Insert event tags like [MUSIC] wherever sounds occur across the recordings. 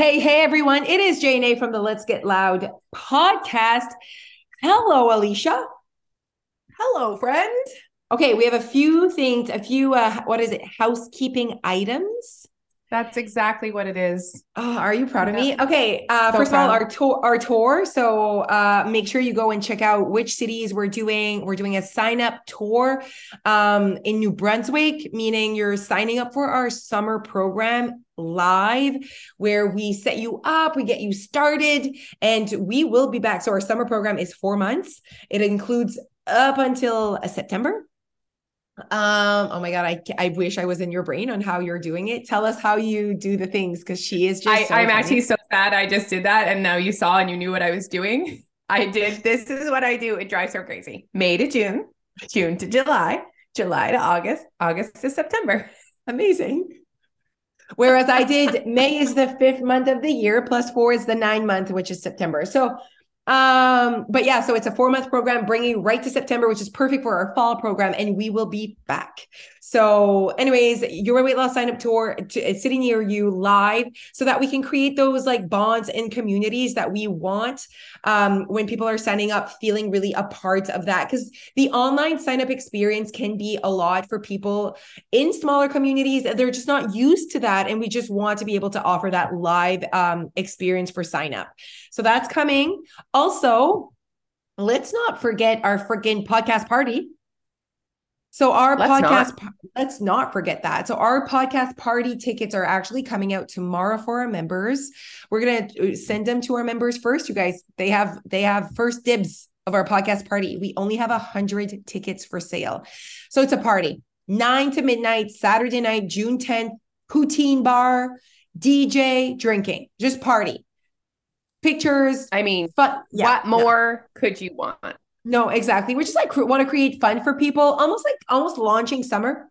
Hey, hey, everyone. It is Jane A from the Let's Get Loud podcast. Hello, Alicia. Hello, friend. Okay, we have a few things, a few, uh, what is it, housekeeping items. That's exactly what it is. Oh, are you proud of me? Okay. Uh, so first proud. of all, our tour, our tour. So uh, make sure you go and check out which cities we're doing. We're doing a sign up tour um, in New Brunswick, meaning you're signing up for our summer program live where we set you up, we get you started, and we will be back. So our summer program is four months. It includes up until September. Um, oh my god, I I wish I was in your brain on how you're doing it. Tell us how you do the things because she is just. I, so I'm funny. actually so sad I just did that, and now you saw and you knew what I was doing. [LAUGHS] I did. This is what I do. It drives her crazy. May to June, June to July, July to August, August to September. [LAUGHS] Amazing. Whereas I did May is the fifth month of the year, plus four is the nine month, which is September. So um, but yeah, so it's a four month program bringing right to September, which is perfect for our fall program, and we will be back. So, anyways, your weight loss sign up tour to, it's sitting near you live so that we can create those like bonds and communities that we want um, when people are signing up, feeling really a part of that. Because the online sign up experience can be a lot for people in smaller communities. They're just not used to that. And we just want to be able to offer that live um, experience for sign up. So, that's coming. Also, let's not forget our freaking podcast party so our let's podcast, not. let's not forget that. So our podcast party tickets are actually coming out tomorrow for our members. We're gonna uh, send them to our members first. You guys, they have they have first dibs of our podcast party. We only have a hundred tickets for sale, so it's a party. Nine to midnight, Saturday night, June tenth. Poutine bar, DJ, drinking, just party. Pictures. I mean, but yeah, what more no. could you want? No, exactly. We just like want to create fun for people, almost like almost launching summer.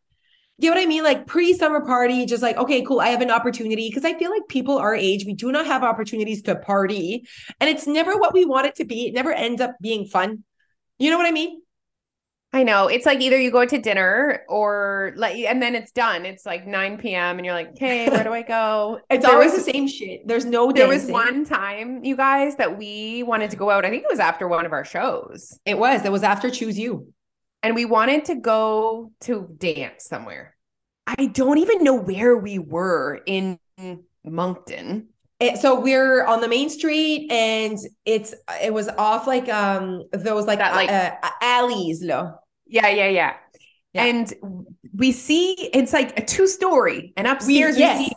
You know what I mean? Like pre summer party, just like, okay, cool. I have an opportunity because I feel like people our age, we do not have opportunities to party. And it's never what we want it to be. It never ends up being fun. You know what I mean? I know. It's like either you go to dinner or like, and then it's done. It's like 9 p.m. and you're like, okay, where do I go? [LAUGHS] it's there always was, the same shit. There's no There was one time, you guys, that we wanted to go out. I think it was after one of our shows. It was. It was after Choose You. And we wanted to go to dance somewhere. I don't even know where we were in Moncton. It, so we're on the main street and it's it was off like um those like, that, like uh, uh, alleys lo. Yeah, yeah, yeah, yeah. And we see it's like a two story and upstairs we, yes. we see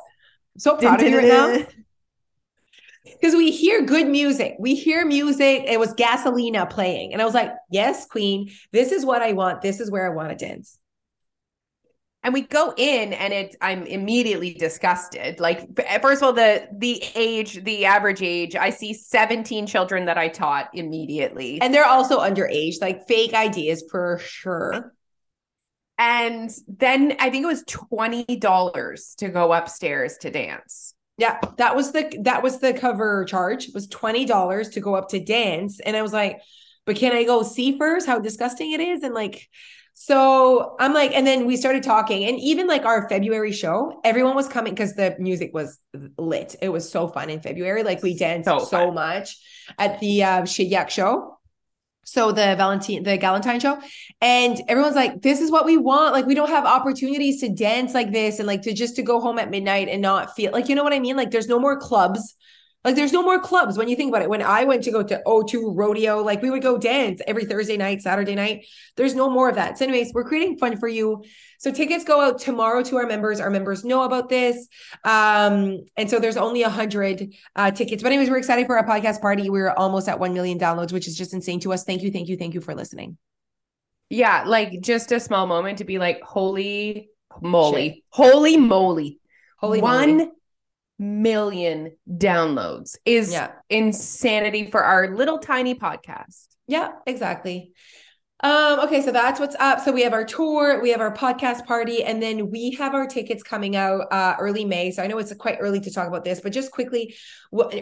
so proud of you right now. [LAUGHS] Because we hear good music. We hear music. It was Gasolina playing. And I was like, yes, queen, this is what I want. This is where I want to dance and we go in and it i'm immediately disgusted. Like first of all the the age the average age i see 17 children that i taught immediately. And they're also underage like fake ideas for sure. And then i think it was $20 to go upstairs to dance. Yeah that was the that was the cover charge. Was $20 to go up to dance. And i was like but can i go see first how disgusting it is? And like so I'm like, and then we started talking, and even like our February show, everyone was coming because the music was lit. It was so fun in February. Like we danced so, so much at the uh, Shediac show. So the Valentine, the Galentine show, and everyone's like, "This is what we want. Like we don't have opportunities to dance like this, and like to just to go home at midnight and not feel like you know what I mean. Like there's no more clubs like there's no more clubs when you think about it. When I went to go to O2 rodeo, like we would go dance every Thursday night, Saturday night. There's no more of that. So, anyways, we're creating fun for you. So tickets go out tomorrow to our members. Our members know about this. Um, and so there's only a hundred uh, tickets. But anyways, we're excited for our podcast party. We're almost at 1 million downloads, which is just insane to us. Thank you, thank you, thank you for listening. Yeah, like just a small moment to be like, holy moly, Shit. holy moly. Holy one moly million downloads is yeah. insanity for our little tiny podcast. Yeah, exactly. Um, okay, so that's what's up. So we have our tour, we have our podcast party, and then we have our tickets coming out uh, early May. So I know it's quite early to talk about this, but just quickly,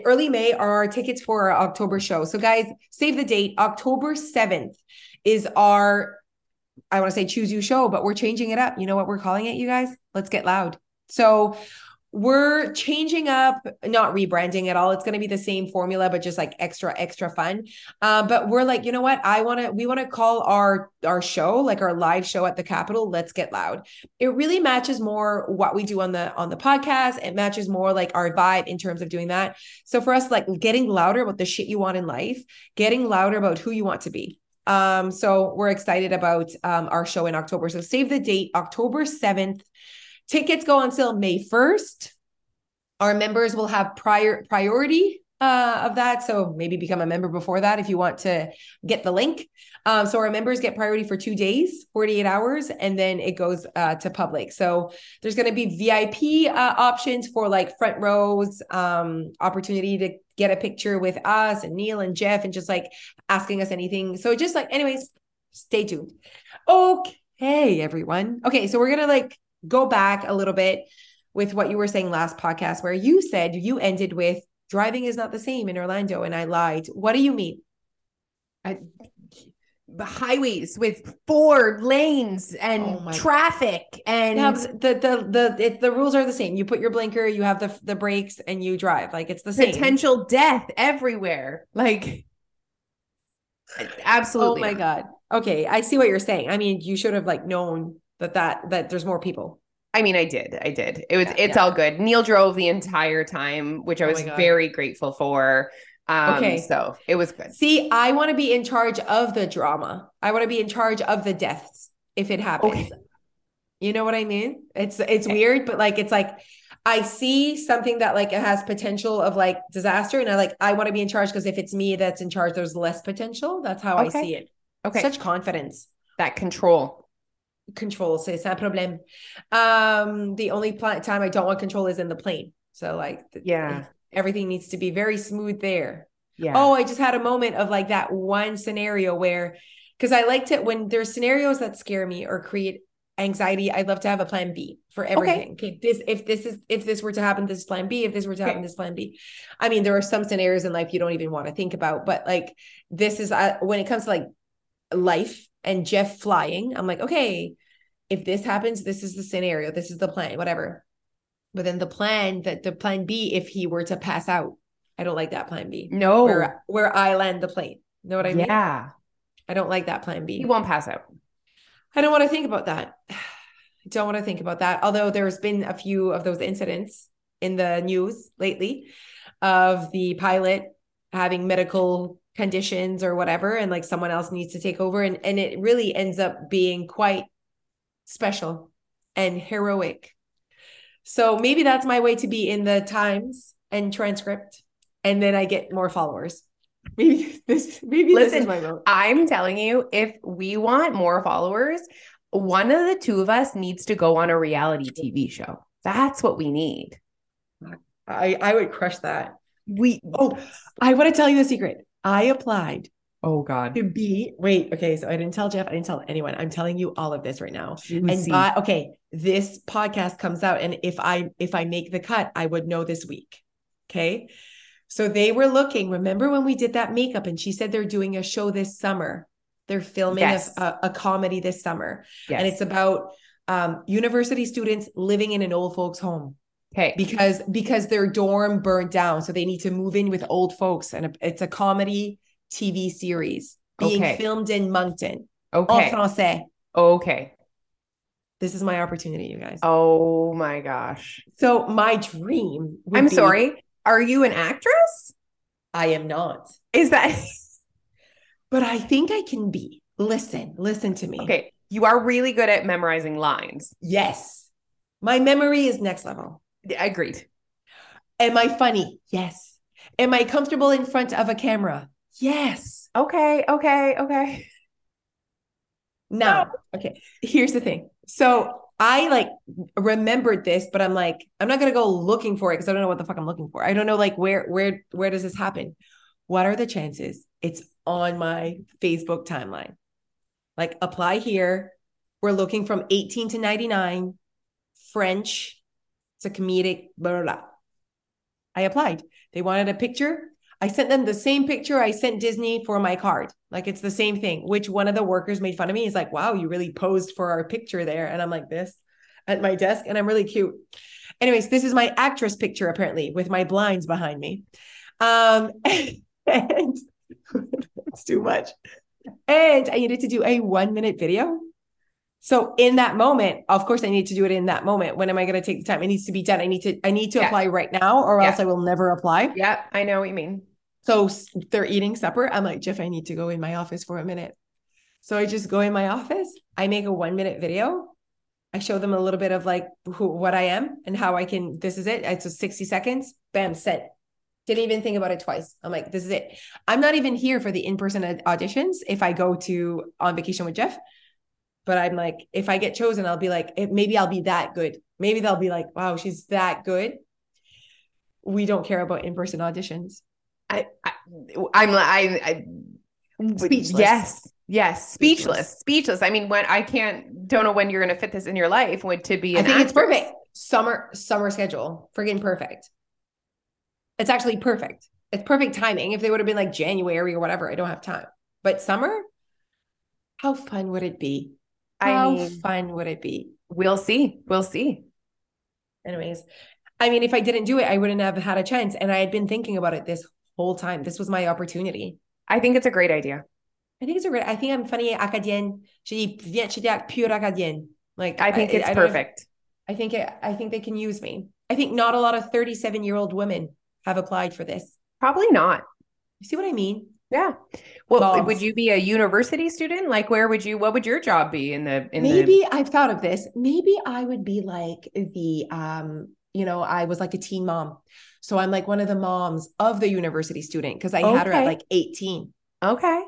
early May are our tickets for our October show. So guys, save the date. October 7th is our, I want to say choose you show, but we're changing it up. You know what we're calling it, you guys? Let's get loud. So we're changing up, not rebranding at all. It's going to be the same formula, but just like extra, extra fun. Uh, but we're like, you know what? I want to, we want to call our our show, like our live show at the Capitol, Let's Get Loud. It really matches more what we do on the on the podcast. It matches more like our vibe in terms of doing that. So for us, like getting louder about the shit you want in life, getting louder about who you want to be. Um, so we're excited about um, our show in October. So save the date, October 7th. Tickets go on sale May 1st. Our members will have prior priority uh, of that. So maybe become a member before that if you want to get the link. Um, so our members get priority for two days, 48 hours, and then it goes uh, to public. So there's going to be VIP uh, options for like front rows, um, opportunity to get a picture with us and Neil and Jeff and just like asking us anything. So just like, anyways, stay tuned. Okay, everyone. Okay, so we're going to like go back a little bit with what you were saying last podcast, where you said you ended with driving is not the same in Orlando. And I lied. What do you mean? I, highways with four lanes and oh traffic and the the the it, the rules are the same. You put your blinker, you have the the brakes, and you drive. Like it's the same. Potential death everywhere. Like absolutely. Oh my not. god. Okay, I see what you're saying. I mean, you should have like known that that that there's more people. I mean, I did. I did. It was yeah, it's yeah. all good. Neil drove the entire time, which I oh was very grateful for. Um, okay. So it was good. See, I want to be in charge of the drama. I want to be in charge of the deaths if it happens. Okay. You know what I mean? It's it's okay. weird, but like it's like I see something that like it has potential of like disaster, and I like I want to be in charge because if it's me that's in charge, there's less potential. That's how okay. I see it. Okay. Such confidence. That control control. C'est un problème. Um, the only pl- time I don't want control is in the plane. So like, yeah, everything needs to be very smooth there. Yeah. Oh, I just had a moment of like that one scenario where, because I liked it when there's scenarios that scare me or create anxiety, I'd love to have a plan B for everything. Okay. okay. this if this is if this were to happen, this is plan B. If this were to happen, okay. this plan B. I mean, there are some scenarios in life you don't even want to think about, but like this is uh, when it comes to like life and Jeff flying, I'm like, okay, if this happens, this is the scenario, this is the plan, whatever. But then the plan that the plan B, if he were to pass out, I don't like that plan B. No, where where I land the plane. Know what I mean? Yeah. I don't like that plan B. He won't pass out. I don't want to think about that. [SIGHS] I don't want to think about that. Although there's been a few of those incidents in the news lately of the pilot having medical conditions or whatever and like someone else needs to take over and and it really ends up being quite special and heroic. So maybe that's my way to be in the Times and Transcript and then i get more followers. [LAUGHS] Maybe this maybe Listen, this is my vote. I'm telling you if we want more followers one of the two of us needs to go on a reality tv show. That's what we need. I i would crush that. We oh i want to tell you the secret I applied. Oh God. To be wait, okay. So I didn't tell Jeff, I didn't tell anyone. I'm telling you all of this right now. And by, okay, this podcast comes out. And if I if I make the cut, I would know this week. Okay. So they were looking. Remember when we did that makeup and she said they're doing a show this summer? They're filming yes. a, a, comedy this summer. Yes. And it's about um, university students living in an old folks' home. Okay. Because because their dorm burned down, so they need to move in with old folks, and it's a comedy TV series being okay. filmed in Moncton. Okay. En français. Okay. This is my opportunity, you guys. Oh my gosh. So my dream. I'm be, sorry. Are you an actress? I am not. Is that? [LAUGHS] but I think I can be. Listen, listen to me. Okay. You are really good at memorizing lines. Yes. My memory is next level. Agreed. Am I funny? Yes. Am I comfortable in front of a camera? Yes. Okay. Okay. Okay. Now, no. okay. Here's the thing. So I like remembered this, but I'm like, I'm not gonna go looking for it because I don't know what the fuck I'm looking for. I don't know like where where where does this happen? What are the chances it's on my Facebook timeline? Like apply here. We're looking from 18 to 99, French, it's a comedic, blah, blah, blah. I applied. They wanted a picture. I sent them the same picture I sent Disney for my card. Like it's the same thing, which one of the workers made fun of me. He's like, wow, you really posed for our picture there. And I'm like this at my desk and I'm really cute. Anyways, this is my actress picture apparently with my blinds behind me. Um, [LAUGHS] and [LAUGHS] it's too much. And I needed to do a one minute video. So in that moment, of course, I need to do it in that moment. When am I going to take the time? It needs to be done. I need to, I need to yeah. apply right now, or yeah. else I will never apply. Yeah, I know what you mean. So they're eating supper. I'm like, Jeff, I need to go in my office for a minute. So I just go in my office. I make a one minute video. I show them a little bit of like who, what I am and how I can. This is it. It's a 60 seconds. Bam, sent. Didn't even think about it twice. I'm like, this is it. I'm not even here for the in person auditions if I go to on vacation with Jeff. But I'm like, if I get chosen, I'll be like, eh, maybe I'll be that good. Maybe they'll be like, wow, she's that good. We don't care about in person auditions. I, I I'm I, I speechless. Yes. Yes, speechless. speechless, speechless. I mean, when I can't, don't know when you're going to fit this in your life. Would to be, I think actress. it's perfect. Summer, summer schedule, friggin' perfect. It's actually perfect. It's perfect timing. If they would have been like January or whatever, I don't have time. But summer, how fun would it be? How I mean, fun would it be? We'll see. We'll see. Anyways, I mean, if I didn't do it, I wouldn't have had a chance. And I had been thinking about it this whole time. This was my opportunity. I think it's a great idea. I think it's a great. I think I'm funny acadienne. Viens chez pure acadienne. Like I think I, it's I perfect. I think it, I think they can use me. I think not a lot of 37 year old women have applied for this. Probably not. You see what I mean? Yeah. Well, would you be a university student? Like, where would you? What would your job be in the? In maybe the... I've thought of this. Maybe I would be like the um you know, I was like a teen mom. So I'm like one of the moms of the university student because I okay. had her at like 18. Okay.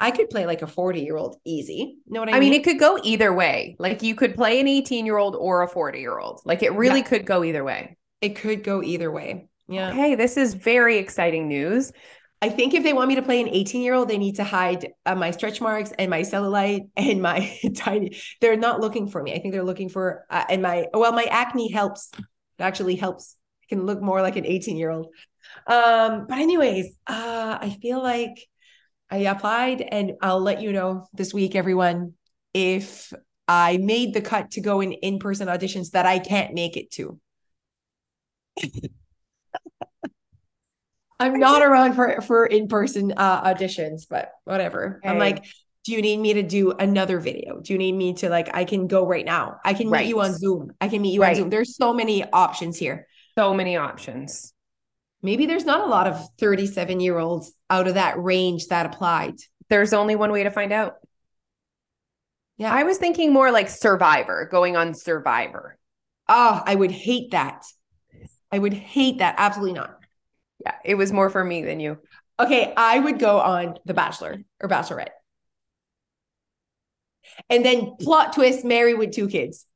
I could play like a 40 year old easy. You know what I, I mean? I mean, it could go either way. Like you could play an 18 year old or a 40 year old. Like it really yeah. could go either way. It could go either way. Yeah. Hey, this is very exciting news. I think if they want me to play an 18 year old, they need to hide uh, my stretch marks and my cellulite [LAUGHS] and my [LAUGHS] tiny. They're not looking for me. I think they're looking for, uh, and my, well, my acne helps. It actually helps. I can look more like an 18 year old. Um, but, anyways, uh, I feel like I applied and I'll let you know this week, everyone, if I made the cut to go in in person auditions that I can't make it to. [LAUGHS] I'm not around for for in person uh, auditions, but whatever. I'm like, do you need me to do another video? Do you need me to like? I can go right now. I can right. meet you on Zoom. I can meet you right. on Zoom. There's so many options here. So many options maybe there's not a lot of 37 year olds out of that range that applied. There's only one way to find out. Yeah. I was thinking more like Survivor, going on Survivor. Oh, I would hate that. I would hate that. Absolutely not. Yeah, it was more for me than you. Okay, I would go on The Bachelor or Bachelorette. And then plot twist, marry with two kids.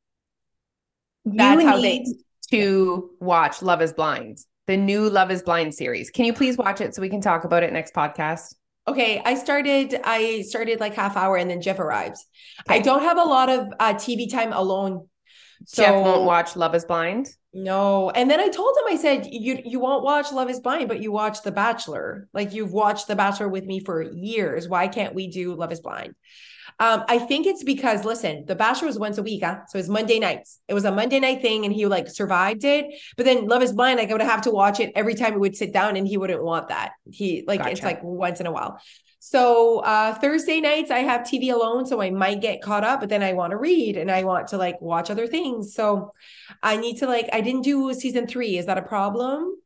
That's you how they to watch Love is Blind the new Love is Blind series. Can you please watch it so we can talk about it next podcast? Okay, I started I started like half hour and then Jeff arrives. Okay. I don't have a lot of uh, TV time alone. So Jeff won't watch Love is Blind? No. And then I told him I said you you won't watch Love is Blind but you watch The Bachelor. Like you've watched The Bachelor with me for years. Why can't we do Love is Blind? Um, I think it's because listen, The Bachelor was once a week, huh? so it's Monday nights. It was a Monday night thing, and he like survived it. But then Love Is Blind, like I would have to watch it every time he would sit down, and he wouldn't want that. He like gotcha. it's like once in a while. So uh, Thursday nights I have TV alone, so I might get caught up, but then I want to read and I want to like watch other things. So I need to like I didn't do season three. Is that a problem?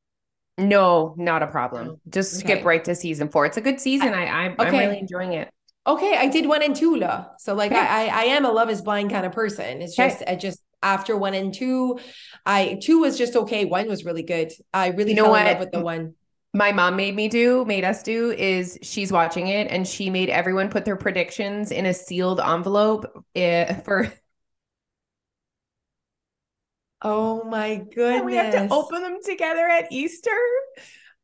No, not a problem. Just okay. skip right to season four. It's a good season. I, I am okay. really enjoying it okay, I did one and two, la. So like okay. I, I am a love is blind kind of person. It's just. I just after one and two, I two was just okay. One was really good. I really you know fell what? in love with the one. My mom made me do, made us do, is she's watching it and she made everyone put their predictions in a sealed envelope uh, for [LAUGHS] Oh my goodness. And we have to open them together at Easter.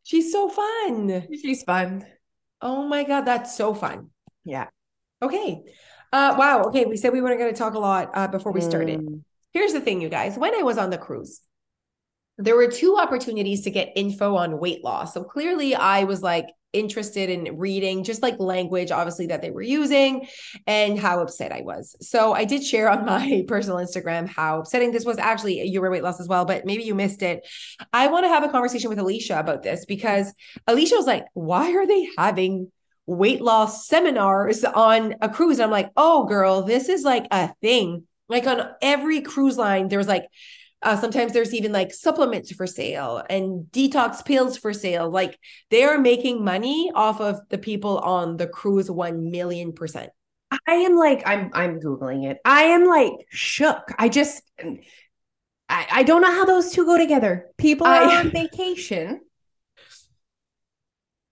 She's so fun. She's fun. Oh my God, that's so fun. Yeah. Okay. Uh, wow. Okay. We said we weren't going to talk a lot uh, before we started. Mm. Here's the thing, you guys. When I was on the cruise, there were two opportunities to get info on weight loss. So clearly, I was like interested in reading just like language, obviously, that they were using and how upset I was. So I did share on [LAUGHS] my personal Instagram how upsetting this was. Actually, you were weight loss as well, but maybe you missed it. I want to have a conversation with Alicia about this because Alicia was like, why are they having weight loss seminars on a cruise? And I'm like, oh, girl, this is like a thing. Like on every cruise line, there's like, uh, sometimes there's even like supplements for sale and detox pills for sale. Like they are making money off of the people on the cruise 1 million percent. I am like, I'm I'm Googling it. I am like shook. I just I, I don't know how those two go together. People are I, [LAUGHS] on vacation.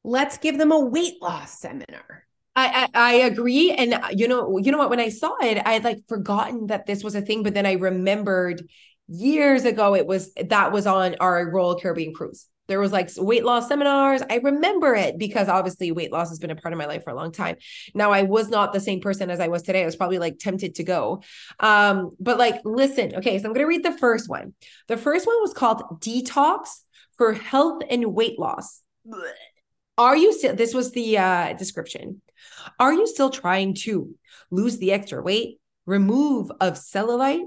Let's give them a weight loss seminar. I, I, I agree, and uh, you know, you know what? When I saw it, I had like forgotten that this was a thing, but then I remembered years ago it was that was on our Royal Caribbean cruise. There was like weight loss seminars. I remember it because obviously weight loss has been a part of my life for a long time. Now I was not the same person as I was today. I was probably like tempted to go. Um, but like listen, okay, so I'm going to read the first one. The first one was called Detox for Health and Weight Loss. Are you still this was the uh description. Are you still trying to lose the extra weight, remove of cellulite,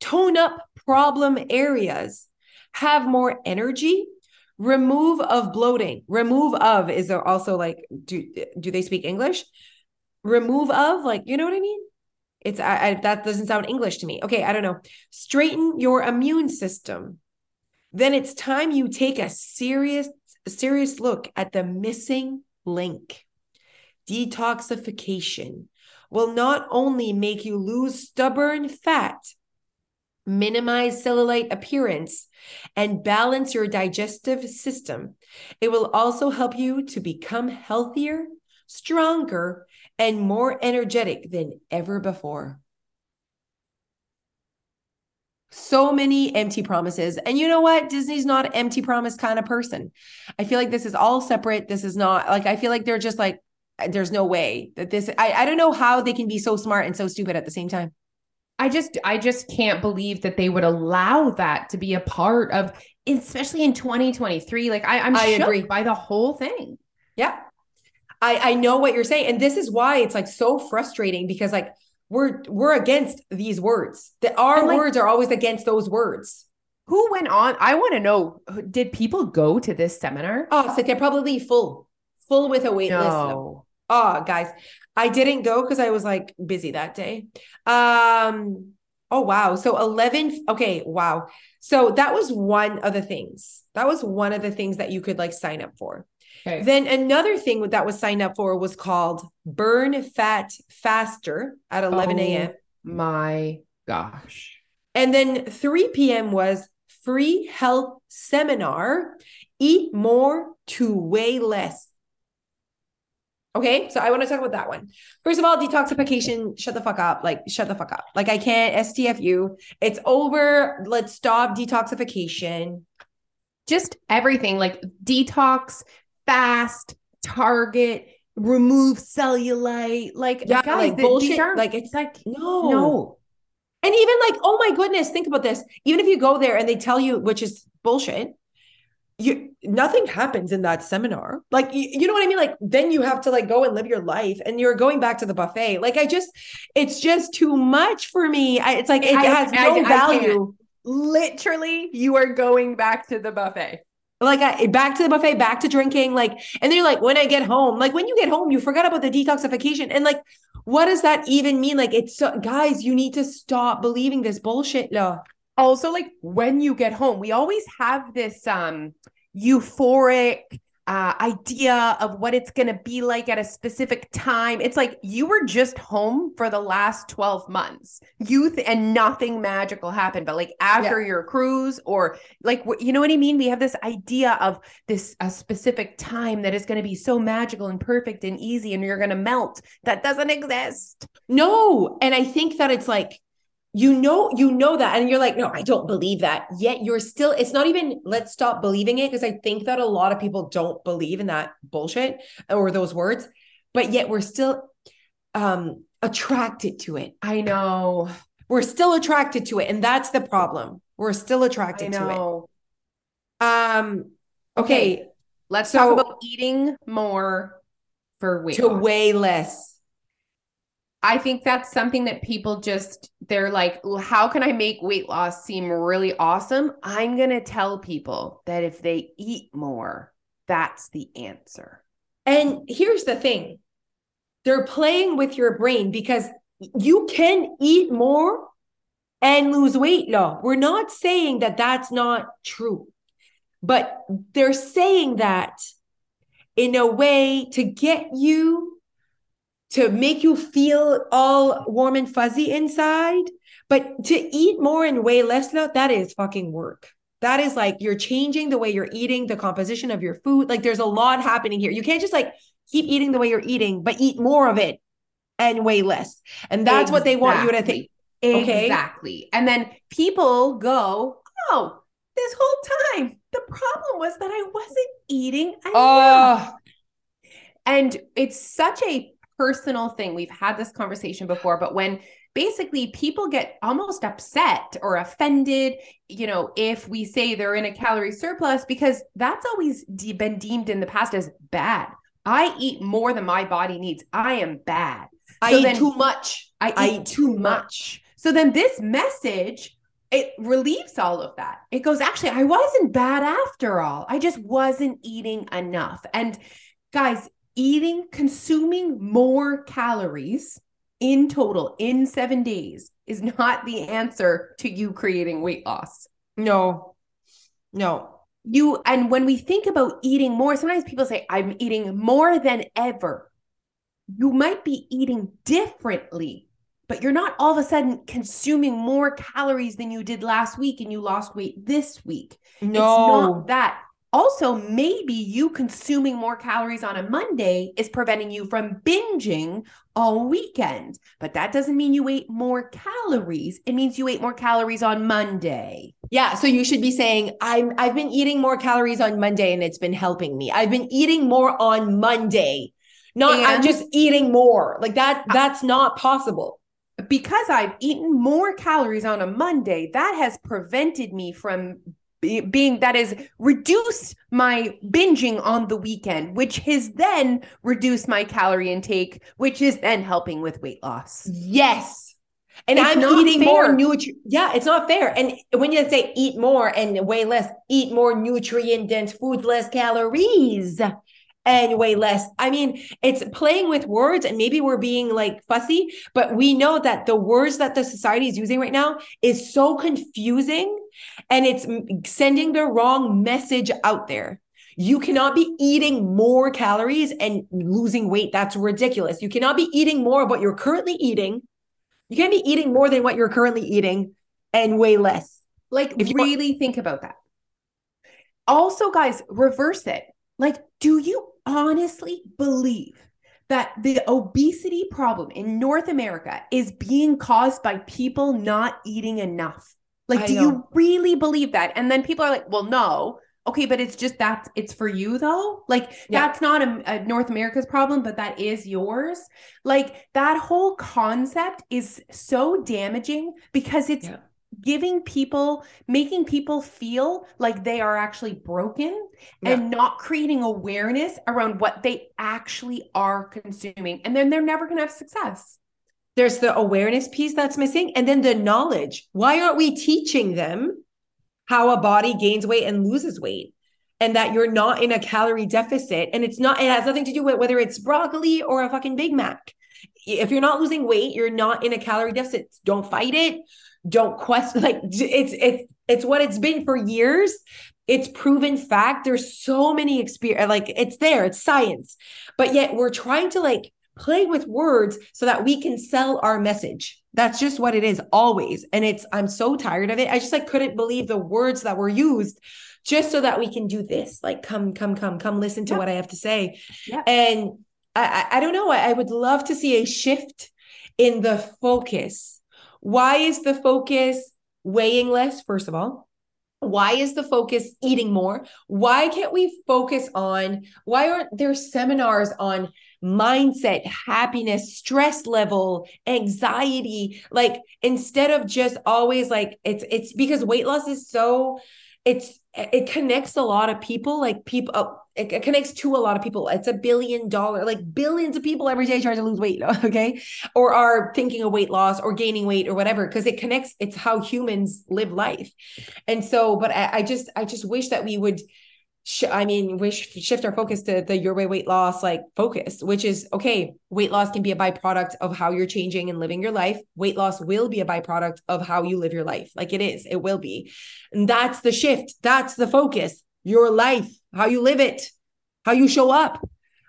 tone up problem areas, have more energy, remove of bloating. Remove of is there also like do do they speak English? Remove of like you know what I mean? It's I, I that doesn't sound English to me. Okay, I don't know. Straighten your immune system. Then it's time you take a serious serious look at the missing link. Detoxification will not only make you lose stubborn fat, minimize cellulite appearance, and balance your digestive system. It will also help you to become healthier, stronger, and more energetic than ever before. So many empty promises. And you know what? Disney's not an empty promise kind of person. I feel like this is all separate. This is not like, I feel like they're just like, there's no way that this, I, I don't know how they can be so smart and so stupid at the same time. I just I just can't believe that they would allow that to be a part of especially in 2023 like I I'm I agree by the whole thing. Yeah. I I know what you're saying and this is why it's like so frustrating because like we're we're against these words. That our like, words are always against those words. Who went on? I want to know did people go to this seminar? Oh, so they're probably full. Full with a wait no. list. Oh, guys, I didn't go because I was like busy that day. Um, oh wow. So 11, okay, wow. So that was one of the things. That was one of the things that you could like sign up for. Okay. Then another thing that was signed up for was called Burn Fat Faster at 11 a.m. Oh, my gosh. And then 3 p.m. was free health seminar Eat More to Weigh Less Okay, so I want to talk about that one. First of all, detoxification, shut the fuck up. Like, shut the fuck up. Like, I can't STFU. It's over. Let's stop detoxification. Just everything like detox, fast, target, remove cellulite. Like, yeah, guys, like bullshit. like, it's like, no, no. And even like, oh my goodness, think about this. Even if you go there and they tell you, which is bullshit, you nothing happens in that seminar. Like you, you, know what i mean? Like then you have to like go and live your life and you're going back to the buffet. Like i just it's just too much for me. I, it's like it I, has no I, value. Literally you are going back to the buffet. Like I, back to the buffet back to drinking like and then you're like when i get home like when you get home you forgot about the detoxification. And like what does that even mean? Like it's so guys you need to stop believing this bullshit. Law also like when you get home we always have this um euphoric uh, idea of what it's going to be like at a specific time. It's like you were just home for the last 12 months. Youth and nothing magical happened. But like after yeah. your cruise, or like, you know what I mean? We have this idea of this a specific time that is going to be so magical and perfect and easy, and you're going to melt. That doesn't exist. No. And I think that it's like, you know you know that and you're like no i don't believe that yet you're still it's not even let's stop believing it because i think that a lot of people don't believe in that bullshit or those words but yet we're still um attracted to it i know we're still attracted to it and that's the problem we're still attracted to it um okay, okay. Let's so, talk about eating more for weight to loss. weigh less. I think that's something that people just they're like, how can I make weight loss seem really awesome? I'm going to tell people that if they eat more, that's the answer. And here's the thing. They're playing with your brain because you can eat more and lose weight. No, we're not saying that that's not true. But they're saying that in a way to get you to make you feel all warm and fuzzy inside. But to eat more and weigh less now, that is fucking work. That is like you're changing the way you're eating, the composition of your food. Like there's a lot happening here. You can't just like keep eating the way you're eating, but eat more of it and weigh less. And that's exactly. what they want you to think. Okay. Exactly. And then people go, oh, this whole time, the problem was that I wasn't eating enough. Oh. And it's such a personal thing. We've had this conversation before, but when basically people get almost upset or offended, you know, if we say they're in a calorie surplus, because that's always de- been deemed in the past as bad. I eat more than my body needs. I am bad. I so eat too much. I, I eat, too much. much. So then this message it relieves all of that. It goes, actually, I wasn't bad after all. I just wasn't eating enough. And guys, eating, consuming more calories in total in seven days is not the answer to you creating weight loss. No, no. You, and when we think about eating more, sometimes people say, I'm eating more than ever. You might be eating differently, but you're not all of a sudden consuming more calories than you did last week and you lost weight this week. No, it's not that also, maybe you consuming more calories on a Monday is preventing you from binging all weekend, but that doesn't mean you ate more calories. It means you ate more calories on Monday. Yeah, so you should be saying I'm I've been eating more calories on Monday and it's been helping me. I've been eating more on Monday. Not and I'm just eating more. Like that uh, that's not possible. Because I've eaten more calories on a Monday, that has prevented me from being that is reduce my binging on the weekend which has then reduced my calorie intake which is then helping with weight loss yes and it's I'm eating fair. more nutrient. Yeah, it's not fair. And when you say eat more and weigh less, eat more nutrient dense foods, less calories and way less. I mean, it's playing with words and maybe we're being like fussy, but we know that the words that the society is using right now is so confusing and it's sending the wrong message out there. You cannot be eating more calories and losing weight. That's ridiculous. You cannot be eating more of what you're currently eating. You can't be eating more than what you're currently eating and way less. Like, if you really want- think about that. Also, guys, reverse it. Like, do you honestly believe that the obesity problem in North America is being caused by people not eating enough? Like, I do know. you really believe that? And then people are like, well, no. Okay, but it's just that it's for you though. Like, yeah. that's not a, a North America's problem, but that is yours. Like, that whole concept is so damaging because it's yeah giving people making people feel like they are actually broken yeah. and not creating awareness around what they actually are consuming. And then they're never going to have success. There's the awareness piece that's missing and then the knowledge. Why aren't we teaching them how a body gains weight and loses weight? And that you're not in a calorie deficit and it's not it has nothing to do with whether it's broccoli or a fucking big mac if you're not losing weight you're not in a calorie deficit don't fight it. Don't question [LAUGHS] like it's it's it's what it's been for years. It's proven fact. There's so many experience like it's there. It's science. But yet we're trying to like play with words so that we can sell our message. That's just what it is always. And it's i'm so tired of it. I just like couldn't believe the words that were used just so that we can do this. Like come come come come listen to yeah. what i have to say. Yeah. and I, I don't know I, I would love to see a shift in the focus why is the focus weighing less, first of all? Why is the focus eating more? Why can't we focus on, why aren't there seminars on mindset, happiness, stress level, anxiety? Like instead of just always like it's, it's because weight loss is so, it's it connects a lot of people like people uh, it, it, connects to a lot of people it's a billion dollar like billions of people every day trying to lose weight [LAUGHS] okay or are thinking of weight loss or gaining weight or whatever because it connects it's how humans live life and so but I, I just i just wish that we would sh- I mean, we sh- shift our focus to the your way weight loss like focus, which is okay. Weight loss can be a byproduct of how you're changing and living your life. Weight loss will be a byproduct of how you live your life. Like it is, it will be. And that's the shift. That's the focus. Your life, how you live it, how you show up.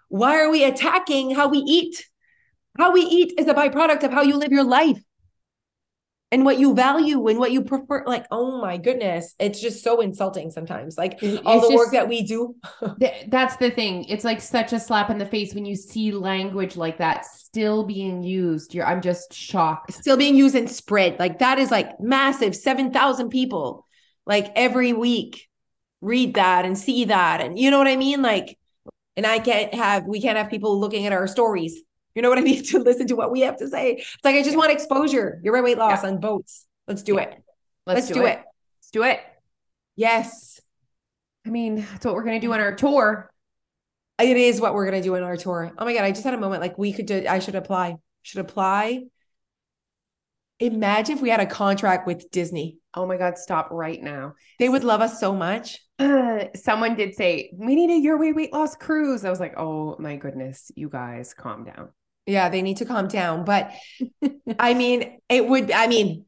Why are we attacking how we eat? How we eat is a byproduct of how you live your life and what you value and what you prefer. Like oh my goodness it's just so insulting sometimes. Like it's all the just, work that we do. [LAUGHS] That's the thing. It's like such a slap in the face when you see language like that still being used. You're i'm just shocked. Still being used and spread. Like that is like massive 7000 people like every week read that and see that and you know what i mean like and i can't have we can't have people looking at our stories you know what I mean? [LAUGHS] To listen to what we have to say. It's like I just yeah. want exposure. You're right, weight loss yeah. on boats. Let's do yeah. it. Let's, Let's do, do it. it. Let's do it. Yes. I mean, that's what we're gonna do on our tour. It is what we're gonna do on our tour. Oh my god, I just had a moment like we could do I should apply. Should apply. Imagine if we had a contract with Disney. Oh my God, stop right now. They would love us so much. Uh, [SIGHS] someone did say, We need a Your Way Weight Loss cruise. I was like, Oh my goodness, you guys calm down. Yeah, they need to calm down. But I mean, it would, I mean,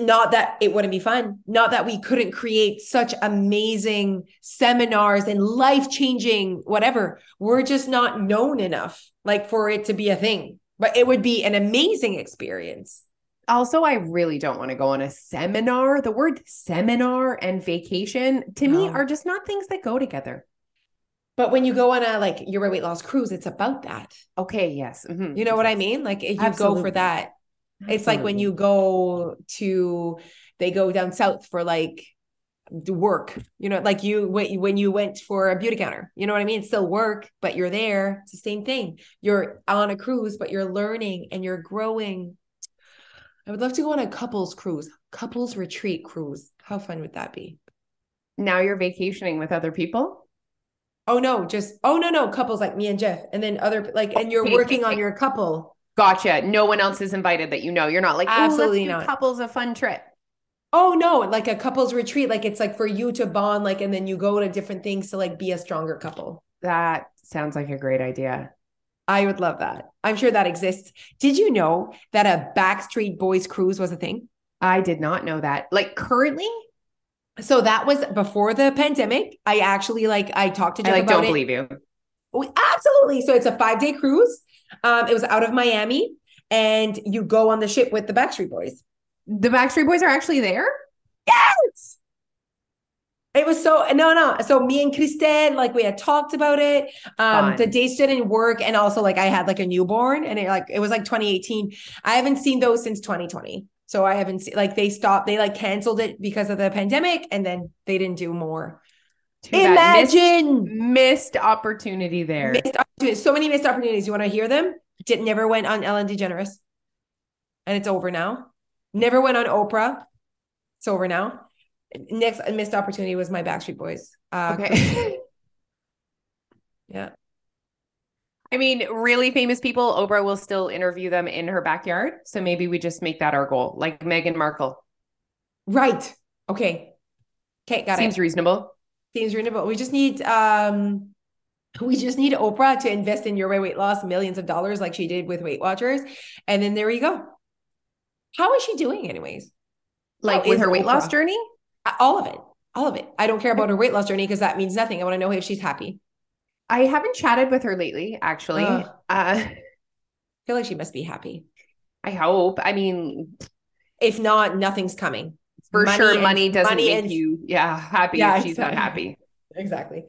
not that it wouldn't be fun, not that we couldn't create such amazing seminars and life changing whatever. We're just not known enough like for it to be a thing, but it would be an amazing experience. Also, I really don't want to go on a seminar. The word seminar and vacation to no. me are just not things that go together. But when you go on a like your weight loss cruise, it's about that. Okay. Yes. Mm-hmm. You know what I mean? Like if you Absolutely. go for that, Absolutely. it's like when you go to, they go down south for like work, you know, like you, when you went for a beauty counter you know what I mean? It's still work, but you're there. It's the same thing. You're on a cruise, but you're learning and you're growing. I would love to go on a couples cruise, couples retreat cruise. How fun would that be? Now you're vacationing with other people? Oh no, just oh no no couples like me and Jeff, and then other like and you're working on your couple. Gotcha. No one else is invited that you know. You're not like absolutely not. Couples a fun trip. Oh no, like a couples retreat, like it's like for you to bond, like and then you go to different things to like be a stronger couple. That sounds like a great idea. I would love that. I'm sure that exists. Did you know that a Backstreet Boys cruise was a thing? I did not know that. Like currently? so that was before the pandemic. I actually like I talked to Jeff I like, don't it. believe you. We, absolutely. So it's a five day cruise. Um, it was out of Miami, and you go on the ship with the Backstreet Boys. The Backstreet Boys are actually there. Yes. It was so no no. So me and Kristen, like we had talked about it. Um, Fun. the dates didn't work, and also like I had like a newborn, and it like it was like 2018. I haven't seen those since 2020. So I haven't seen like they stopped, they like canceled it because of the pandemic and then they didn't do more. Too Imagine missed, missed, opportunity there. Missed opportunity. So many missed opportunities. You want to hear them? Did never went on Ellen DeGeneres. And it's over now. Never went on Oprah. It's over now. Next missed opportunity was my Backstreet Boys. Uh, okay. [LAUGHS] [LAUGHS] yeah. I mean, really famous people, Oprah will still interview them in her backyard. So maybe we just make that our goal, like Meghan Markle. Right. Okay. Okay, got Seems it. Seems reasonable. Seems reasonable. We just need um we just need Oprah to invest in your weight loss millions of dollars like she did with Weight Watchers. And then there you go. How is she doing anyways? Like How with her weight loss journey? All of it. All of it. I don't care about her weight loss journey because that means nothing. I want to know if she's happy. I haven't chatted with her lately, actually. Uh, I feel like she must be happy. I hope. I mean, if not, nothing's coming. For money sure, money doesn't money make and, you, yeah, happy yeah, if she's exactly. not happy. Exactly.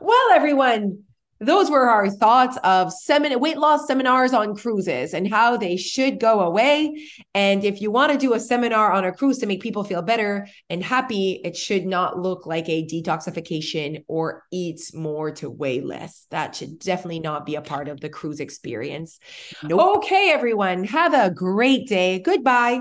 Well, everyone, those were our thoughts of seminar weight loss seminars on cruises and how they should go away. And if you want to do a seminar on a cruise to make people feel better and happy, it should not look like a detoxification or eat more to weigh less. That should definitely not be a part of the cruise experience. Nope. Okay, everyone, have a great day. Goodbye.